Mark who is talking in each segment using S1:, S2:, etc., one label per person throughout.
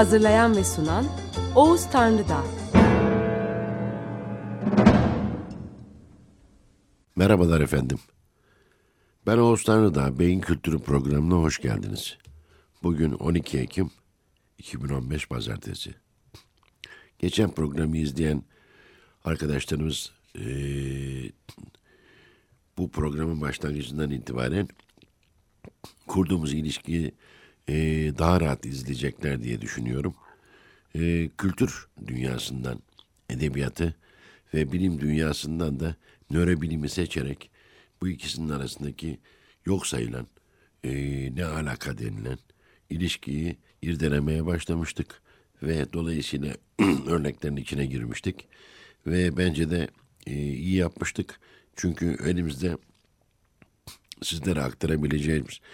S1: Hazırlayan ve sunan Oğuz Tanrıdağ.
S2: Merhabalar efendim. Ben Oğuz Tanrıdağ, Beyin Kültürü programına hoş geldiniz. Bugün 12 Ekim 2015 Pazartesi. Geçen programı izleyen arkadaşlarımız eee, bu programın başlangıcından itibaren kurduğumuz ilişkiyi eee, daha rahat izleyecekler diye düşünüyorum. Eee, kültür dünyasından edebiyatı ve bilim dünyasından da nörobilimi seçerek bu ikisinin arasındaki yok sayılan eee, ne alaka denilen ilişkiyi irdelemeye başlamıştık ve dolayısıyla örneklerin içine girmiştik ve bence de eee, iyi yapmıştık çünkü elimizde sizlere aktarabileceğimiz e,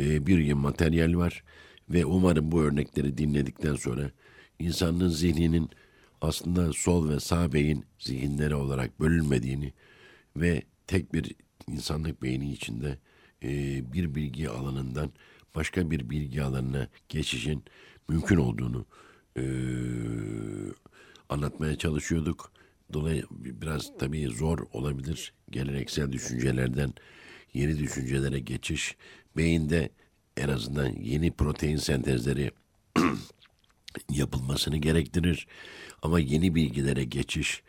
S2: bir yığın materyal var ve umarım bu örnekleri dinledikten sonra insanlığın zihninin aslında sol ve sağ beyin zihinleri olarak bölünmediğini ve tek bir insanlık beyni içinde e, bir bilgi alanından başka bir bilgi alanına geçişin mümkün olduğunu e, anlatmaya çalışıyorduk. Dolayı biraz tabii zor olabilir geleneksel düşüncelerden yeni düşüncelere geçiş. Beyinde en azından yeni protein sentezleri yapılmasını gerektirir. Ama yeni bilgilere geçiş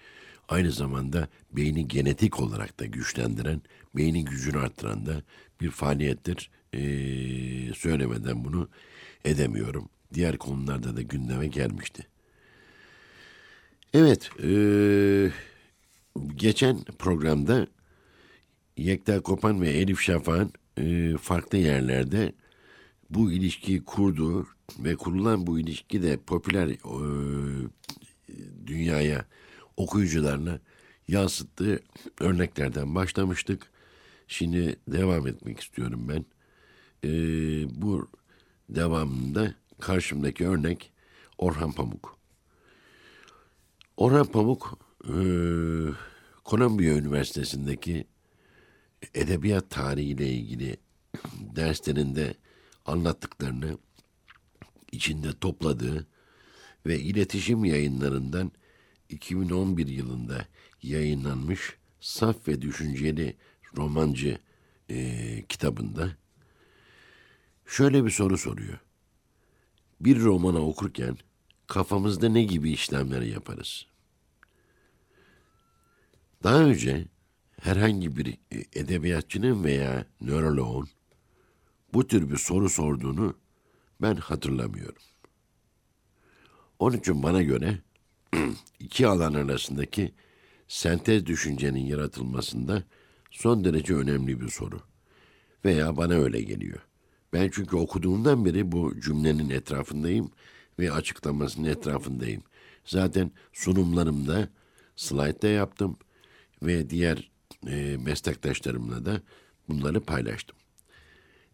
S2: aynı zamanda beyni genetik olarak da güçlendiren, beynin gücünü arttıran da bir faaliyettir. Ee, söylemeden bunu edemiyorum. Diğer konularda da gündeme gelmişti. Evet, ee, geçen programda Yekta Kopan ve Elif Şafak'ın e, farklı yerlerde bu ilişkiyi kurduğu ve kurulan bu ilişki de popüler e, dünyaya okuyucularına yansıttığı örneklerden başlamıştık. Şimdi devam etmek istiyorum ben. E, bu devamında karşımdaki örnek Orhan Pamuk. Orhan Pamuk e, Kolombiya Üniversitesi'ndeki edebiyat tarihiyle ilgili derslerinde anlattıklarını içinde topladığı ve iletişim yayınlarından 2011 yılında yayınlanmış Saf ve Düşünceli Romancı e, kitabında şöyle bir soru soruyor. Bir romanı okurken kafamızda ne gibi işlemleri yaparız? Daha önce herhangi bir edebiyatçının veya nöroloğun bu tür bir soru sorduğunu ben hatırlamıyorum. Onun için bana göre iki alan arasındaki sentez düşüncenin yaratılmasında son derece önemli bir soru. Veya bana öyle geliyor. Ben çünkü okuduğumdan beri bu cümlenin etrafındayım ve açıklamasının etrafındayım. Zaten sunumlarımda slaytta yaptım ve diğer e, meslektaşlarımla da bunları paylaştım.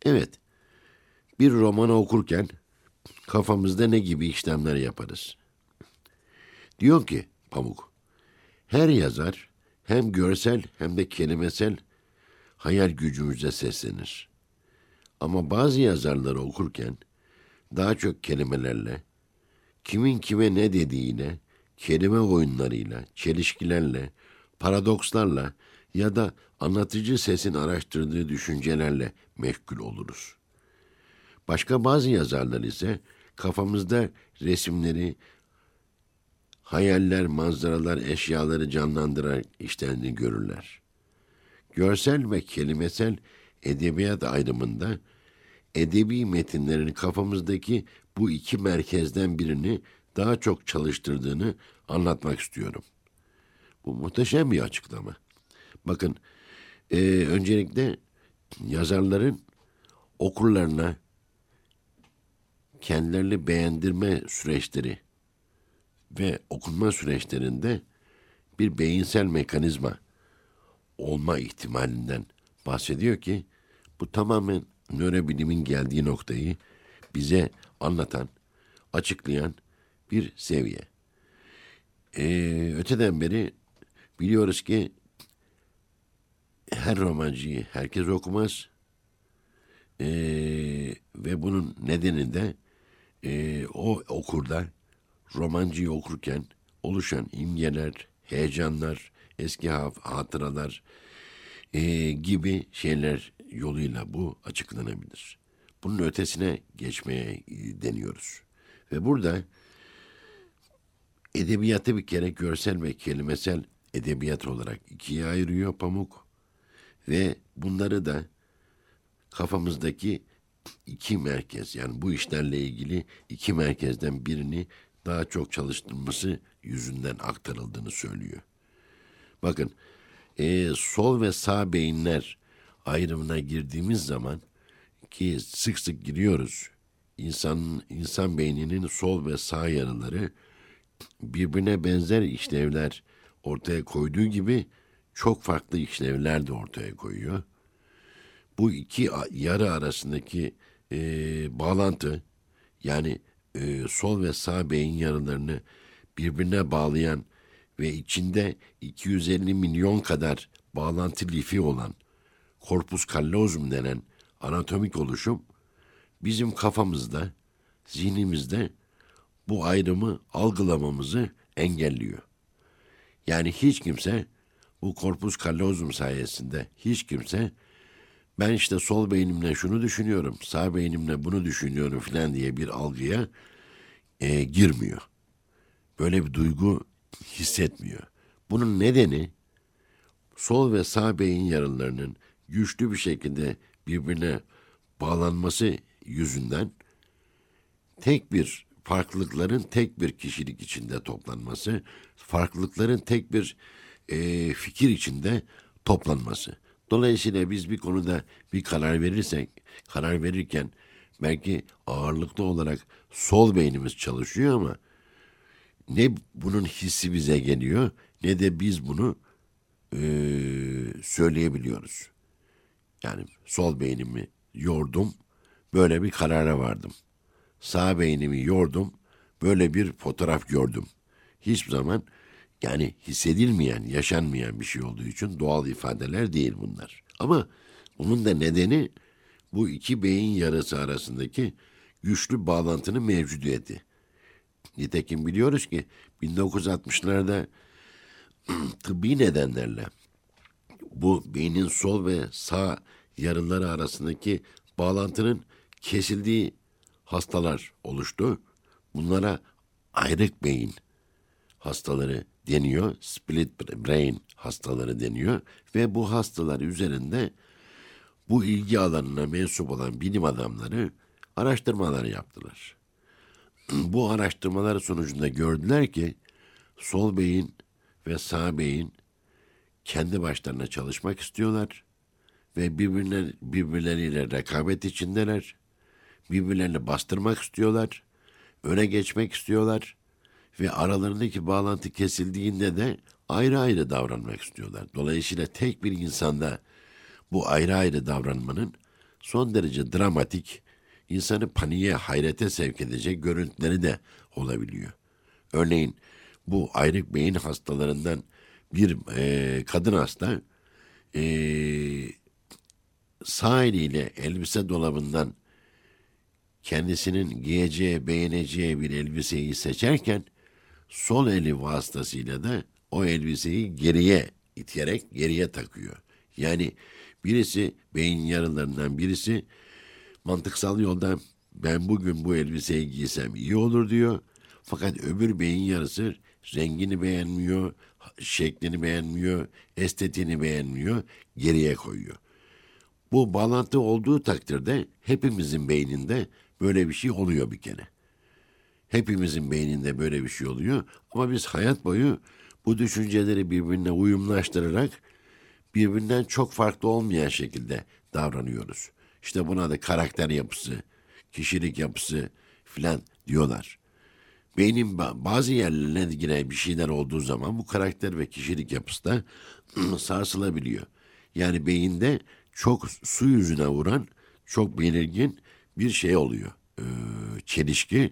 S2: Evet, bir romanı okurken kafamızda ne gibi işlemler yaparız? Diyor ki Pamuk, her yazar hem görsel hem de kelimesel hayal gücümüze seslenir. Ama bazı yazarları okurken daha çok kelimelerle, kimin kime ne dediğine, kelime oyunlarıyla, çelişkilerle, paradokslarla ya da anlatıcı sesin araştırdığı düşüncelerle meşgul oluruz. Başka bazı yazarlar ise kafamızda resimleri, hayaller, manzaralar, eşyaları canlandırarak işlerini görürler. Görsel ve kelimesel edebiyat ayrımında edebi metinlerin kafamızdaki bu iki merkezden birini daha çok çalıştırdığını anlatmak istiyorum. Bu muhteşem bir açıklama. Bakın, e, öncelikle yazarların okurlarına kendilerini beğendirme süreçleri ve okunma süreçlerinde bir beyinsel mekanizma olma ihtimalinden bahsediyor ki bu tamamen nörobilimin geldiği noktayı bize anlatan, açıklayan bir seviye. Ee, öteden beri biliyoruz ki her romancıyı herkes okumaz. Ee, ve bunun nedeni de e, o okurda romancıyı okurken oluşan imgeler, heyecanlar, eski hatıralar e, gibi şeyler yoluyla bu açıklanabilir. Bunun ötesine geçmeye e, deniyoruz. Ve burada edebiyatı bir kere görsel ve kelimesel edebiyat olarak ikiye ayırıyor Pamuk. Ve bunları da kafamızdaki iki merkez yani bu işlerle ilgili iki merkezden birini daha çok çalıştırması yüzünden aktarıldığını söylüyor. Bakın e, sol ve sağ beyinler ayrımına girdiğimiz zaman ki sık sık giriyoruz. İnsan, insan beyninin sol ve sağ yarıları birbirine benzer işlevler ortaya koyduğu gibi çok farklı işlevler de ortaya koyuyor. Bu iki yarı arasındaki e, bağlantı yani e, sol ve sağ beyin yarılarını birbirine bağlayan ve içinde 250 milyon kadar bağlantı lifi olan korpus callosum denen anatomik oluşum bizim kafamızda, zihnimizde bu ayrımı algılamamızı engelliyor. Yani hiç kimse bu korpus callosum sayesinde hiç kimse ben işte sol beynimle şunu düşünüyorum, sağ beynimle bunu düşünüyorum filan diye bir algıya e, girmiyor. Böyle bir duygu hissetmiyor. Bunun nedeni sol ve sağ beyin yarılarının güçlü bir şekilde birbirine bağlanması yüzünden tek bir farklılıkların tek bir kişilik içinde toplanması, farklılıkların tek bir e, fikir içinde toplanması. Dolayısıyla biz bir konuda bir karar verirsek, karar verirken belki ağırlıklı olarak sol beynimiz çalışıyor ama ne bunun hissi bize geliyor ne de biz bunu e, söyleyebiliyoruz. Yani sol beynimi yordum, böyle bir karara vardım. Sağ beynimi yordum, böyle bir fotoğraf gördüm. Hiçbir zaman yani hissedilmeyen, yaşanmayan bir şey olduğu için doğal ifadeler değil bunlar. Ama bunun da nedeni bu iki beyin yarısı arasındaki güçlü bağlantının mevcudiyeti. Nitekim biliyoruz ki 1960'larda tıbbi nedenlerle bu beynin sol ve sağ yarıları arasındaki bağlantının kesildiği hastalar oluştu. Bunlara ayrık beyin hastaları deniyor. Split brain hastaları deniyor ve bu hastalar üzerinde bu ilgi alanına mensup olan bilim adamları araştırmalar yaptılar. Bu araştırmalar sonucunda gördüler ki sol beyin ve sağ beyin kendi başlarına çalışmak istiyorlar ve birbirler, birbirleriyle rekabet içindeler. Birbirlerini bastırmak istiyorlar. Öne geçmek istiyorlar ve aralarındaki bağlantı kesildiğinde de ayrı ayrı davranmak istiyorlar. Dolayısıyla tek bir insanda bu ayrı ayrı davranmanın son derece dramatik, insanı paniğe, hayrete sevk edecek görüntüleri de olabiliyor. Örneğin bu ayrık beyin hastalarından bir e, kadın hasta e, sağ eliyle elbise dolabından kendisinin giyeceği, beğeneceği bir elbiseyi seçerken sol eli vasıtasıyla da o elbiseyi geriye iterek geriye takıyor. Yani birisi beyin yarılarından birisi mantıksal yoldan ben bugün bu elbiseyi giysem iyi olur diyor. Fakat öbür beyin yarısı rengini beğenmiyor, şeklini beğenmiyor, estetiğini beğenmiyor, geriye koyuyor. Bu bağlantı olduğu takdirde hepimizin beyninde böyle bir şey oluyor bir kere. Hepimizin beyninde böyle bir şey oluyor ama biz hayat boyu bu düşünceleri birbirine uyumlaştırarak birbirinden çok farklı olmayan şekilde davranıyoruz. İşte buna da karakter yapısı, kişilik yapısı filan diyorlar. Beynin bazı yerlerine giren bir şeyler olduğu zaman bu karakter ve kişilik yapısı da sarsılabiliyor. Yani beyinde çok su yüzüne vuran çok belirgin bir şey oluyor. Ee, çelişki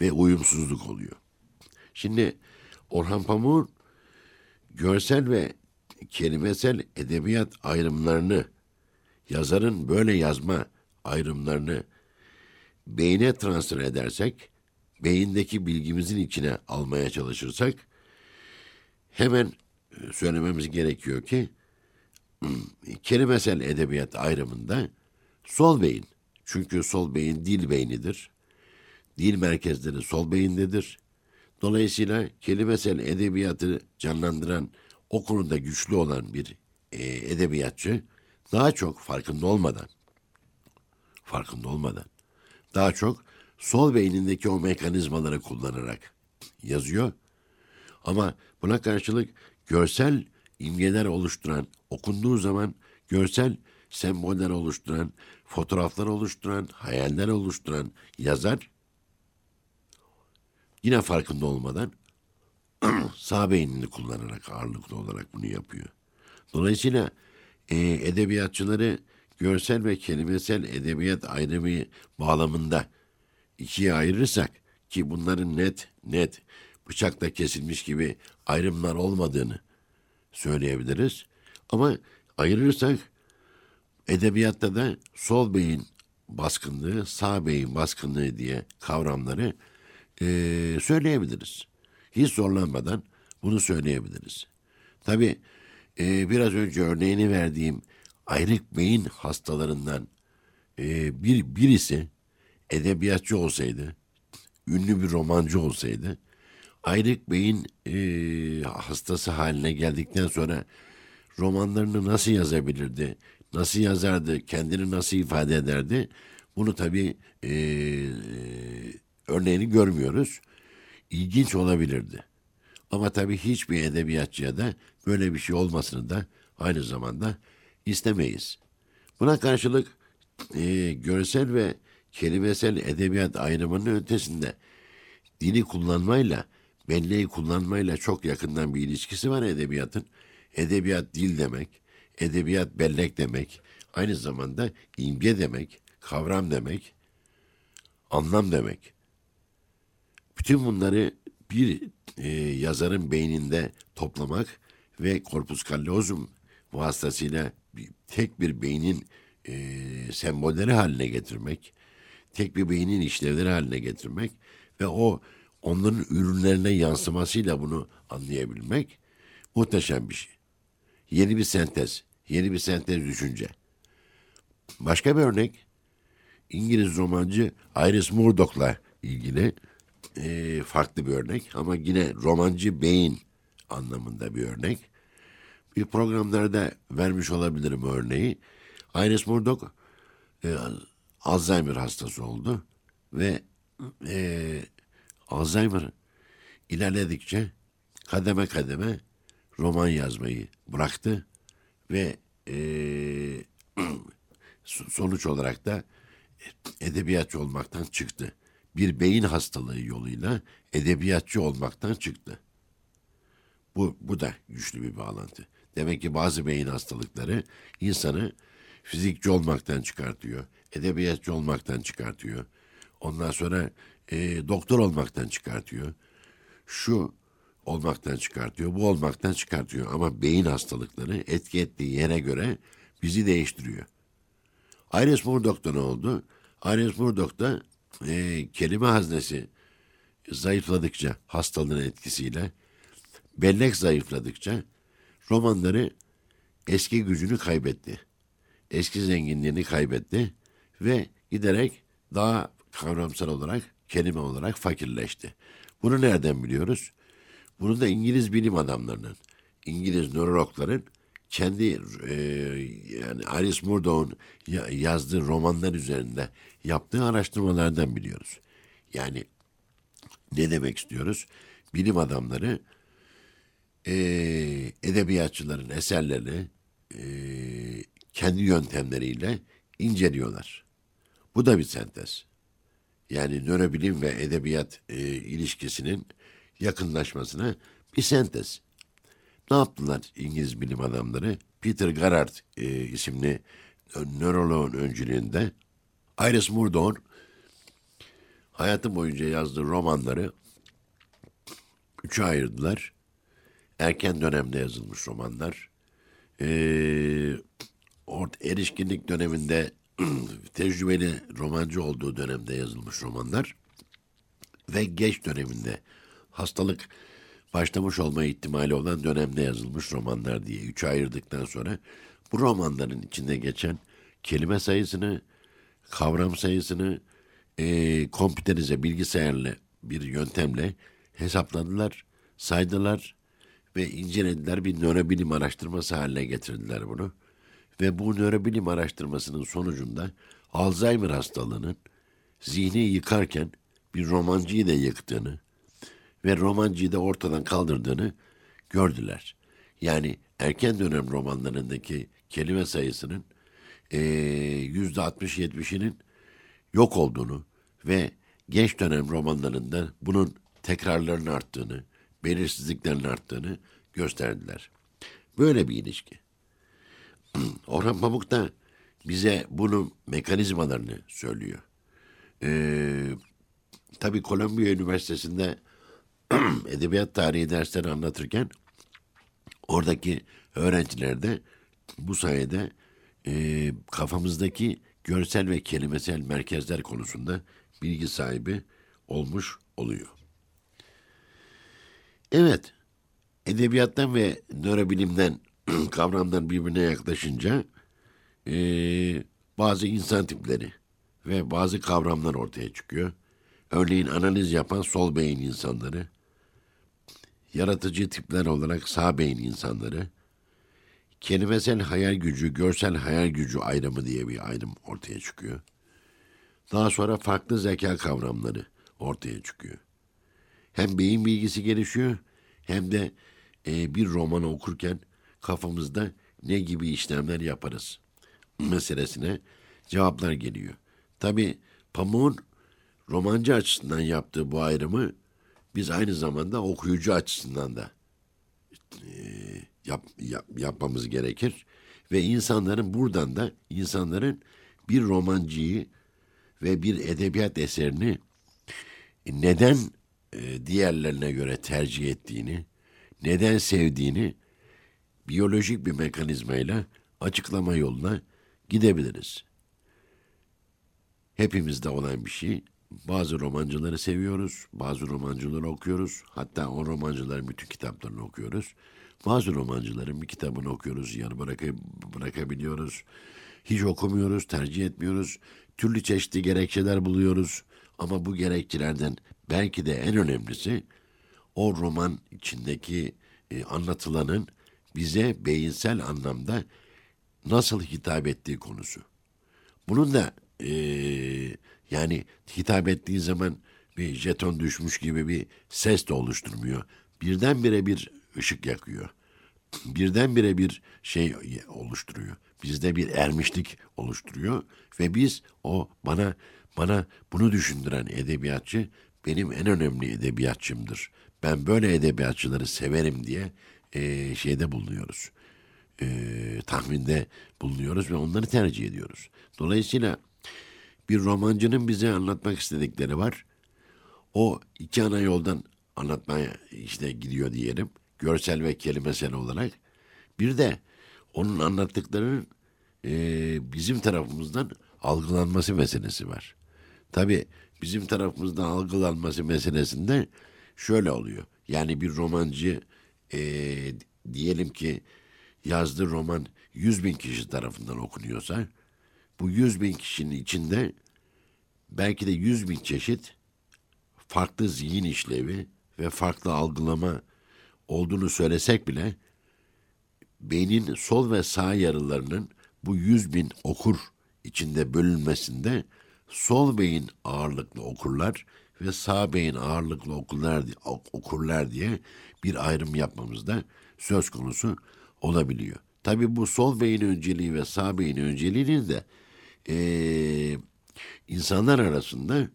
S2: ve uyumsuzluk oluyor. Şimdi Orhan Pamuk'un görsel ve kelimesel edebiyat ayrımlarını yazarın böyle yazma ayrımlarını beyne transfer edersek, beyindeki bilgimizin içine almaya çalışırsak hemen e, söylememiz gerekiyor ki kelimesel edebiyat ayrımında sol beyin çünkü sol beyin dil beynidir. Dil merkezleri sol beyindedir. Dolayısıyla kelimesel edebiyatı canlandıran o konuda güçlü olan bir e, edebiyatçı daha çok farkında olmadan farkında olmadan daha çok sol beynindeki o mekanizmaları kullanarak yazıyor. Ama buna karşılık görsel imgeler oluşturan, okunduğu zaman görsel semboller oluşturan, fotoğraflar oluşturan, hayaller oluşturan yazar yine farkında olmadan sağ beynini kullanarak ağırlıklı olarak bunu yapıyor. Dolayısıyla e, edebiyatçıları görsel ve kelimesel edebiyat ayrımı bağlamında ikiye ayırırsak ki bunların net net bıçakla kesilmiş gibi ayrımlar olmadığını söyleyebiliriz. Ama ayırırsak edebiyatta da sol beyin baskınlığı, sağ beyin baskınlığı diye kavramları e, söyleyebiliriz. Hiç zorlanmadan bunu söyleyebiliriz. Tabii e, biraz önce örneğini verdiğim ayrık beyin hastalarından e, bir birisi edebiyatçı olsaydı, ünlü bir romancı olsaydı, ayrık beyin e, hastası haline geldikten sonra romanlarını nasıl yazabilirdi, nasıl yazardı, kendini nasıl ifade ederdi? Bunu tabii e, e, örneğini görmüyoruz. İlginç olabilirdi. Ama tabii hiçbir edebiyatçıya da böyle bir şey olmasını da aynı zamanda istemeyiz. Buna karşılık e, görsel ve kelimesel edebiyat ayrımının ötesinde dili kullanmayla, belleği kullanmayla çok yakından bir ilişkisi var edebiyatın. Edebiyat dil demek, edebiyat bellek demek, aynı zamanda imge demek, kavram demek, anlam demek. Bütün bunları bir e, yazarın beyninde toplamak ve korpus callosum vasıtasıyla bir, tek bir beynin e, sembolleri haline getirmek, tek bir beynin işlevleri haline getirmek ve o onların ürünlerine yansımasıyla bunu anlayabilmek muhteşem bir şey. Yeni bir sentez, yeni bir sentez düşünce. Başka bir örnek, İngiliz romancı Iris Murdoch'la ilgili e, farklı bir örnek ama yine romancı beyin anlamında bir örnek. Bir programlarda vermiş olabilirim örneği. Iris Murdoch e, Alzheimer hastası oldu ve e, Alzheimer ilerledikçe kademe kademe roman yazmayı bıraktı ve e, sonuç olarak da edebiyatçı olmaktan çıktı. Bir beyin hastalığı yoluyla edebiyatçı olmaktan çıktı. Bu, bu da güçlü bir bağlantı. Demek ki bazı beyin hastalıkları insanı fizikçi olmaktan çıkartıyor, edebiyatçı olmaktan çıkartıyor. Ondan sonra e, doktor olmaktan çıkartıyor. Şu olmaktan çıkartıyor, bu olmaktan çıkartıyor. Ama beyin hastalıkları etki ettiği yere göre bizi değiştiriyor. Iris Murdoch'ta ne oldu? Iris Murdoch'ta e, kelime haznesi zayıfladıkça hastalığın etkisiyle bellek zayıfladıkça romanları eski gücünü kaybetti. Eski zenginliğini kaybetti ve giderek daha kavramsal olarak, kelime olarak fakirleşti. Bunu nereden biliyoruz? Bunu da İngiliz bilim adamlarının, İngiliz nörologların kendi e, yani Alice Murdoch'un yazdığı romanlar üzerinde yaptığı araştırmalardan biliyoruz. Yani ne demek istiyoruz? Bilim adamları e, edebiyatçıların eserlerini e, kendi yöntemleriyle inceliyorlar. Bu da bir sentez. yani nörobilim ve edebiyat e, ilişkisinin yakınlaşmasına bir sentez. Ne yaptılar İngiliz bilim adamları? Peter Garrard e, isimli nöroloğun öncülüğünde Iris Murdoch'un hayatı boyunca yazdığı romanları üçe ayırdılar. Erken dönemde yazılmış romanlar. Ee, erişkinlik döneminde tecrübeli romancı olduğu dönemde yazılmış romanlar ve geç döneminde hastalık başlamış olma ihtimali olan dönemde yazılmış romanlar diye üç ayırdıktan sonra bu romanların içinde geçen kelime sayısını, kavram sayısını e, kompüterize, bilgisayarla bir yöntemle hesapladılar, saydılar ve incelediler. Bir nörobilim araştırması haline getirdiler bunu. Ve bu nörobilim araştırmasının sonucunda Alzheimer hastalığının zihni yıkarken bir romancıyı da yıktığını ve romancıyı da ortadan kaldırdığını gördüler. Yani erken dönem romanlarındaki kelime sayısının yüzde altmış yetmişinin yok olduğunu ve genç dönem romanlarında bunun tekrarlarının arttığını, belirsizliklerin arttığını gösterdiler. Böyle bir ilişki. Orhan Pamuk da bize bunun mekanizmalarını söylüyor. Ee, tabii Kolombiya Üniversitesi'nde edebiyat tarihi dersleri anlatırken oradaki öğrenciler de bu sayede e, kafamızdaki görsel ve kelimesel merkezler konusunda bilgi sahibi olmuş oluyor. Evet, edebiyattan ve nörobilimden kavramlar birbirine yaklaşınca e, bazı insan tipleri ve bazı kavramlar ortaya çıkıyor. Örneğin analiz yapan sol beyin insanları, yaratıcı tipler olarak sağ beyin insanları, kelimesel hayal gücü, görsel hayal gücü ayrımı diye bir ayrım ortaya çıkıyor. Daha sonra farklı zeka kavramları ortaya çıkıyor. Hem beyin bilgisi gelişiyor hem de e, bir romanı okurken kafamızda ne gibi işlemler yaparız meselesine cevaplar geliyor. Tabi Pamuk'un romancı açısından yaptığı bu ayrımı biz aynı zamanda okuyucu açısından da e, yap, yap, yapmamız gerekir. Ve insanların buradan da insanların bir romancıyı ve bir edebiyat eserini neden e, diğerlerine göre tercih ettiğini, neden sevdiğini biyolojik bir mekanizmayla açıklama yoluna gidebiliriz. Hepimizde olan bir şey. Bazı romancıları seviyoruz, bazı romancıları okuyoruz. Hatta o romancıların bütün kitaplarını okuyoruz. Bazı romancıların bir kitabını okuyoruz, yarı bırak bırakabiliyoruz. Hiç okumuyoruz, tercih etmiyoruz. Türlü çeşitli gerekçeler buluyoruz. Ama bu gerekçelerden belki de en önemlisi o roman içindeki e, anlatılanın bize beyinsel anlamda nasıl hitap ettiği konusu. Bunun da e, yani hitap ettiği zaman bir jeton düşmüş gibi bir ses de oluşturmuyor. Birdenbire bir ışık yakıyor. Birdenbire bir şey oluşturuyor. Bizde bir ermişlik oluşturuyor ve biz o bana bana bunu düşündüren edebiyatçı benim en önemli edebiyatçımdır. Ben böyle edebiyatçıları severim diye e, şeyde bulunuyoruz. E, tahminde bulunuyoruz ve onları tercih ediyoruz. Dolayısıyla bir romancının bize anlatmak istedikleri var. O iki ana yoldan anlatmaya işte gidiyor diyelim. Görsel ve kelimesel olarak. Bir de onun anlattıklarının e, bizim tarafımızdan algılanması meselesi var. Tabi bizim tarafımızdan algılanması meselesinde şöyle oluyor. Yani bir romancı e, diyelim ki yazdığı roman 100 bin kişi tarafından okunuyorsa bu 100 bin kişinin içinde belki de 100 bin çeşit farklı zihin işlevi ve farklı algılama olduğunu söylesek bile beynin sol ve sağ yarılarının bu 100 bin okur içinde bölünmesinde sol beyin ağırlıklı okurlar ve sağ beyin ağırlıklı okurlar, okurlar diye bir ayrım yapmamızda söz konusu olabiliyor. Tabii bu sol beyin önceliği ve sağ beyin önceliğinin de e, insanlar arasında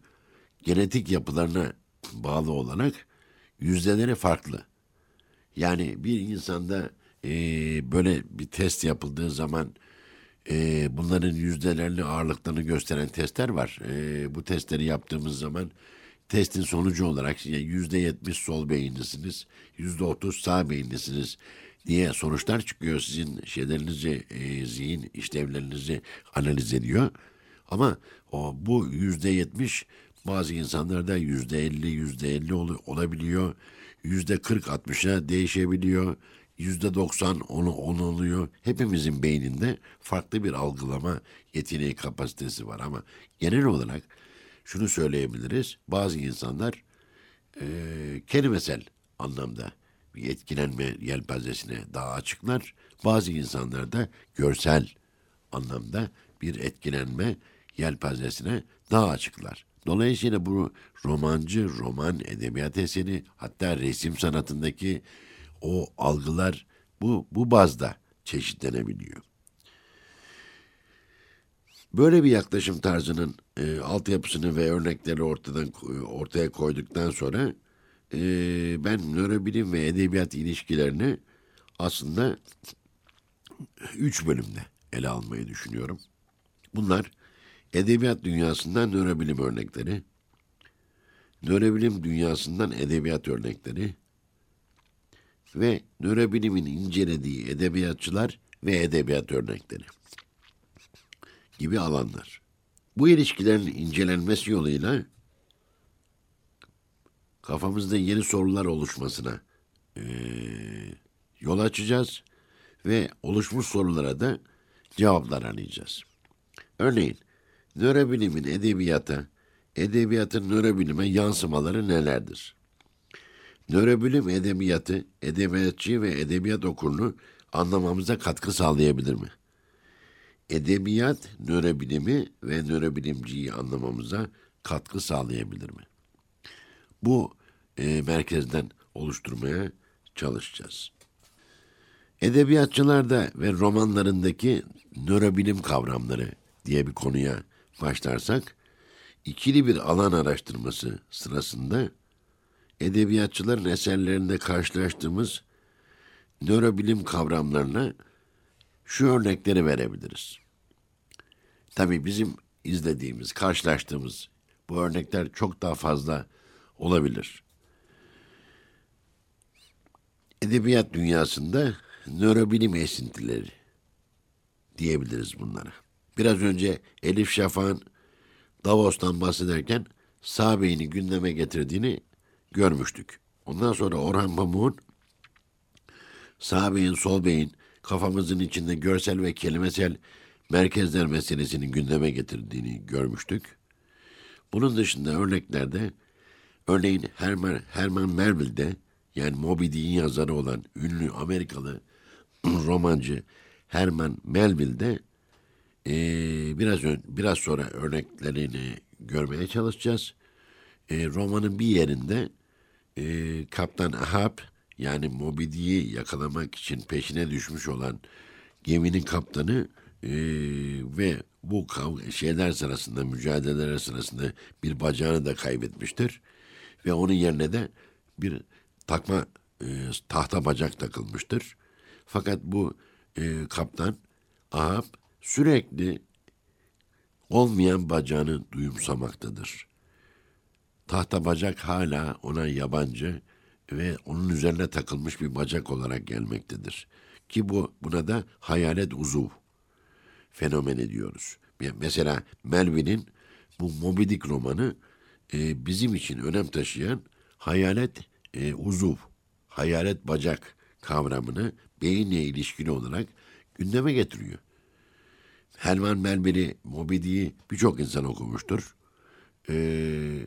S2: genetik yapılarına bağlı olarak yüzdeleri farklı. Yani bir insanda e, böyle bir test yapıldığı zaman e, bunların yüzdelerini ağırlıklarını gösteren testler var. E, bu testleri yaptığımız zaman testin sonucu olarak yüzde yetmiş sol beyinlisiniz, yüzde otuz sağ beyinlisiniz diye sonuçlar çıkıyor. Sizin şeylerinizi, e, zihin işlevlerinizi analiz ediyor. Ama o bu yüzde yetmiş bazı insanlarda yüzde elli, yüzde elli olabiliyor. Yüzde kırk altmışa değişebiliyor. Yüzde doksan onu on oluyor. Hepimizin beyninde farklı bir algılama yeteneği kapasitesi var ama genel olarak şunu söyleyebiliriz. Bazı insanlar e, kelimesel anlamda etkilenme yelpazesine daha açıklar. Bazı insanlar da görsel anlamda bir etkilenme yelpazesine daha açıklar. Dolayısıyla bu romancı, roman, edebiyat eseri hatta resim sanatındaki o algılar bu, bu bazda çeşitlenebiliyor. Böyle bir yaklaşım tarzının e, altyapısını ve örnekleri ortadan ortaya koyduktan sonra e, ben nörobilim ve edebiyat ilişkilerini aslında üç bölümde ele almayı düşünüyorum. Bunlar edebiyat dünyasından nörobilim örnekleri, nörobilim dünyasından edebiyat örnekleri ve nörobilimin incelediği edebiyatçılar ve edebiyat örnekleri gibi alanlar. Bu ilişkilerin incelenmesi yoluyla kafamızda yeni sorular oluşmasına e, yol açacağız ve oluşmuş sorulara da cevaplar arayacağız. Örneğin nörobilimin edebiyata, edebiyatın nörobilime yansımaları nelerdir? Nörobilim edebiyatı, edebiyatçı ve edebiyat okurunu anlamamıza katkı sağlayabilir mi? Edebiyat, nörobilimi ve nörobilimciyi anlamamıza katkı sağlayabilir mi? Bu e, merkezden oluşturmaya çalışacağız. Edebiyatçılarda ve romanlarındaki nörobilim kavramları diye bir konuya başlarsak, ikili bir alan araştırması sırasında edebiyatçıların eserlerinde karşılaştığımız nörobilim kavramlarına şu örnekleri verebiliriz. Tabii bizim izlediğimiz, karşılaştığımız bu örnekler çok daha fazla olabilir. Edebiyat dünyasında nörobilim esintileri diyebiliriz bunlara. Biraz önce Elif Şafak'ın Davos'tan bahsederken sağ gündeme getirdiğini görmüştük. Ondan sonra Orhan Pamuk'un sağ sol beyin kafamızın içinde görsel ve kelimesel merkezler meselesini gündeme getirdiğini görmüştük. Bunun dışında örneklerde örneğin Herman, Herman Melville'de yani Moby Dick'in yazarı olan ünlü Amerikalı romancı Herman Melville'de e, biraz biraz sonra örneklerini görmeye çalışacağız. E, romanın bir yerinde e, Kaptan Ahab yani Moby Dick'i yakalamak için peşine düşmüş olan geminin kaptanı e, ve bu şeyler sırasında, mücadeleler sırasında bir bacağını da kaybetmiştir. Ve onun yerine de bir takma e, tahta bacak takılmıştır. Fakat bu e, kaptan Ahab sürekli olmayan bacağını duyumsamaktadır. Tahta bacak hala ona yabancı ve onun üzerine takılmış bir bacak olarak gelmektedir. Ki bu buna da hayalet uzuv fenomeni diyoruz. Mesela Melvin'in bu Moby Dick romanı e, bizim için önem taşıyan hayalet e, uzuv, hayalet bacak kavramını beyinle ilişkili olarak gündeme getiriyor. Herman Melville'i, Moby Dick'i birçok insan okumuştur. Ee,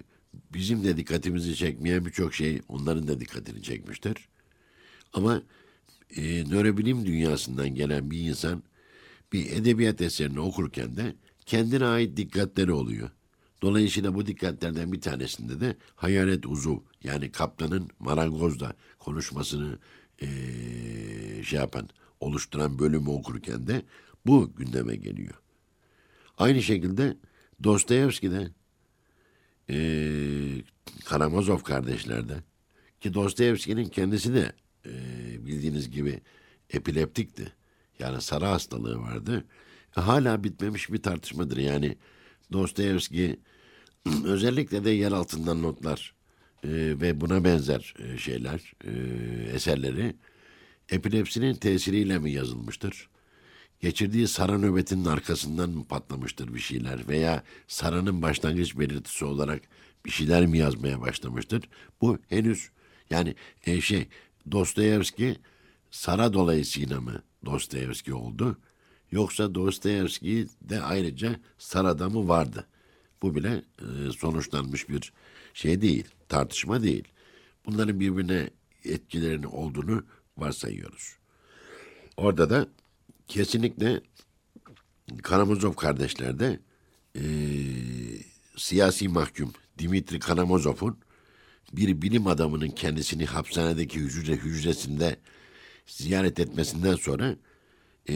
S2: bizim de dikkatimizi çekmeyen birçok şey onların da dikkatini çekmiştir. Ama e, nörobilim dünyasından gelen bir insan bir edebiyat eserini okurken de kendine ait dikkatleri oluyor. Dolayısıyla bu dikkatlerden bir tanesinde de hayalet uzuv yani kaptanın marangozla konuşmasını e, şey yapan, oluşturan bölümü okurken de bu gündeme geliyor. Aynı şekilde Dostoyevski'de e, Karamazov kardeşlerde ki Dostoyevski'nin kendisi de e, bildiğiniz gibi epileptikti. Yani sarı hastalığı vardı. E, hala bitmemiş bir tartışmadır. Yani Dostoyevski özellikle de yer altından notlar e, ve buna benzer e, şeyler, e, eserleri epilepsinin tesiriyle mi yazılmıştır? Geçirdiği sara nöbetinin arkasından mı patlamıştır bir şeyler veya saranın başlangıç belirtisi olarak bir şeyler mi yazmaya başlamıştır? Bu henüz yani e, şey Dostoyevski Sara dolayısıyla mı Dostoyevski oldu? Yoksa Dostoyevski de ayrıca Sara'da mı vardı? Bu bile e, sonuçlanmış bir şey değil, tartışma değil. Bunların birbirine etkilerinin olduğunu varsayıyoruz. Orada da kesinlikle Karamazov kardeşlerde e, siyasi mahkum Dimitri Karamazov'un bir bilim adamının kendisini hapishanedeki hücre hücresinde ziyaret etmesinden sonra e,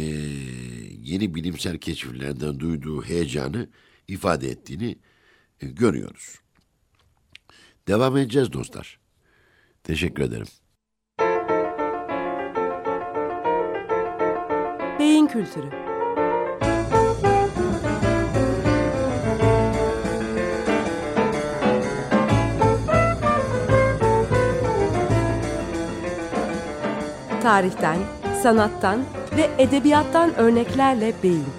S2: yeni bilimsel keşiflerden duyduğu heyecanı ifade ettiğini e, görüyoruz. Devam edeceğiz dostlar. Teşekkür ederim.
S1: Beyin kültürü. Tarihten, sanattan ve edebiyattan örneklerle beyin.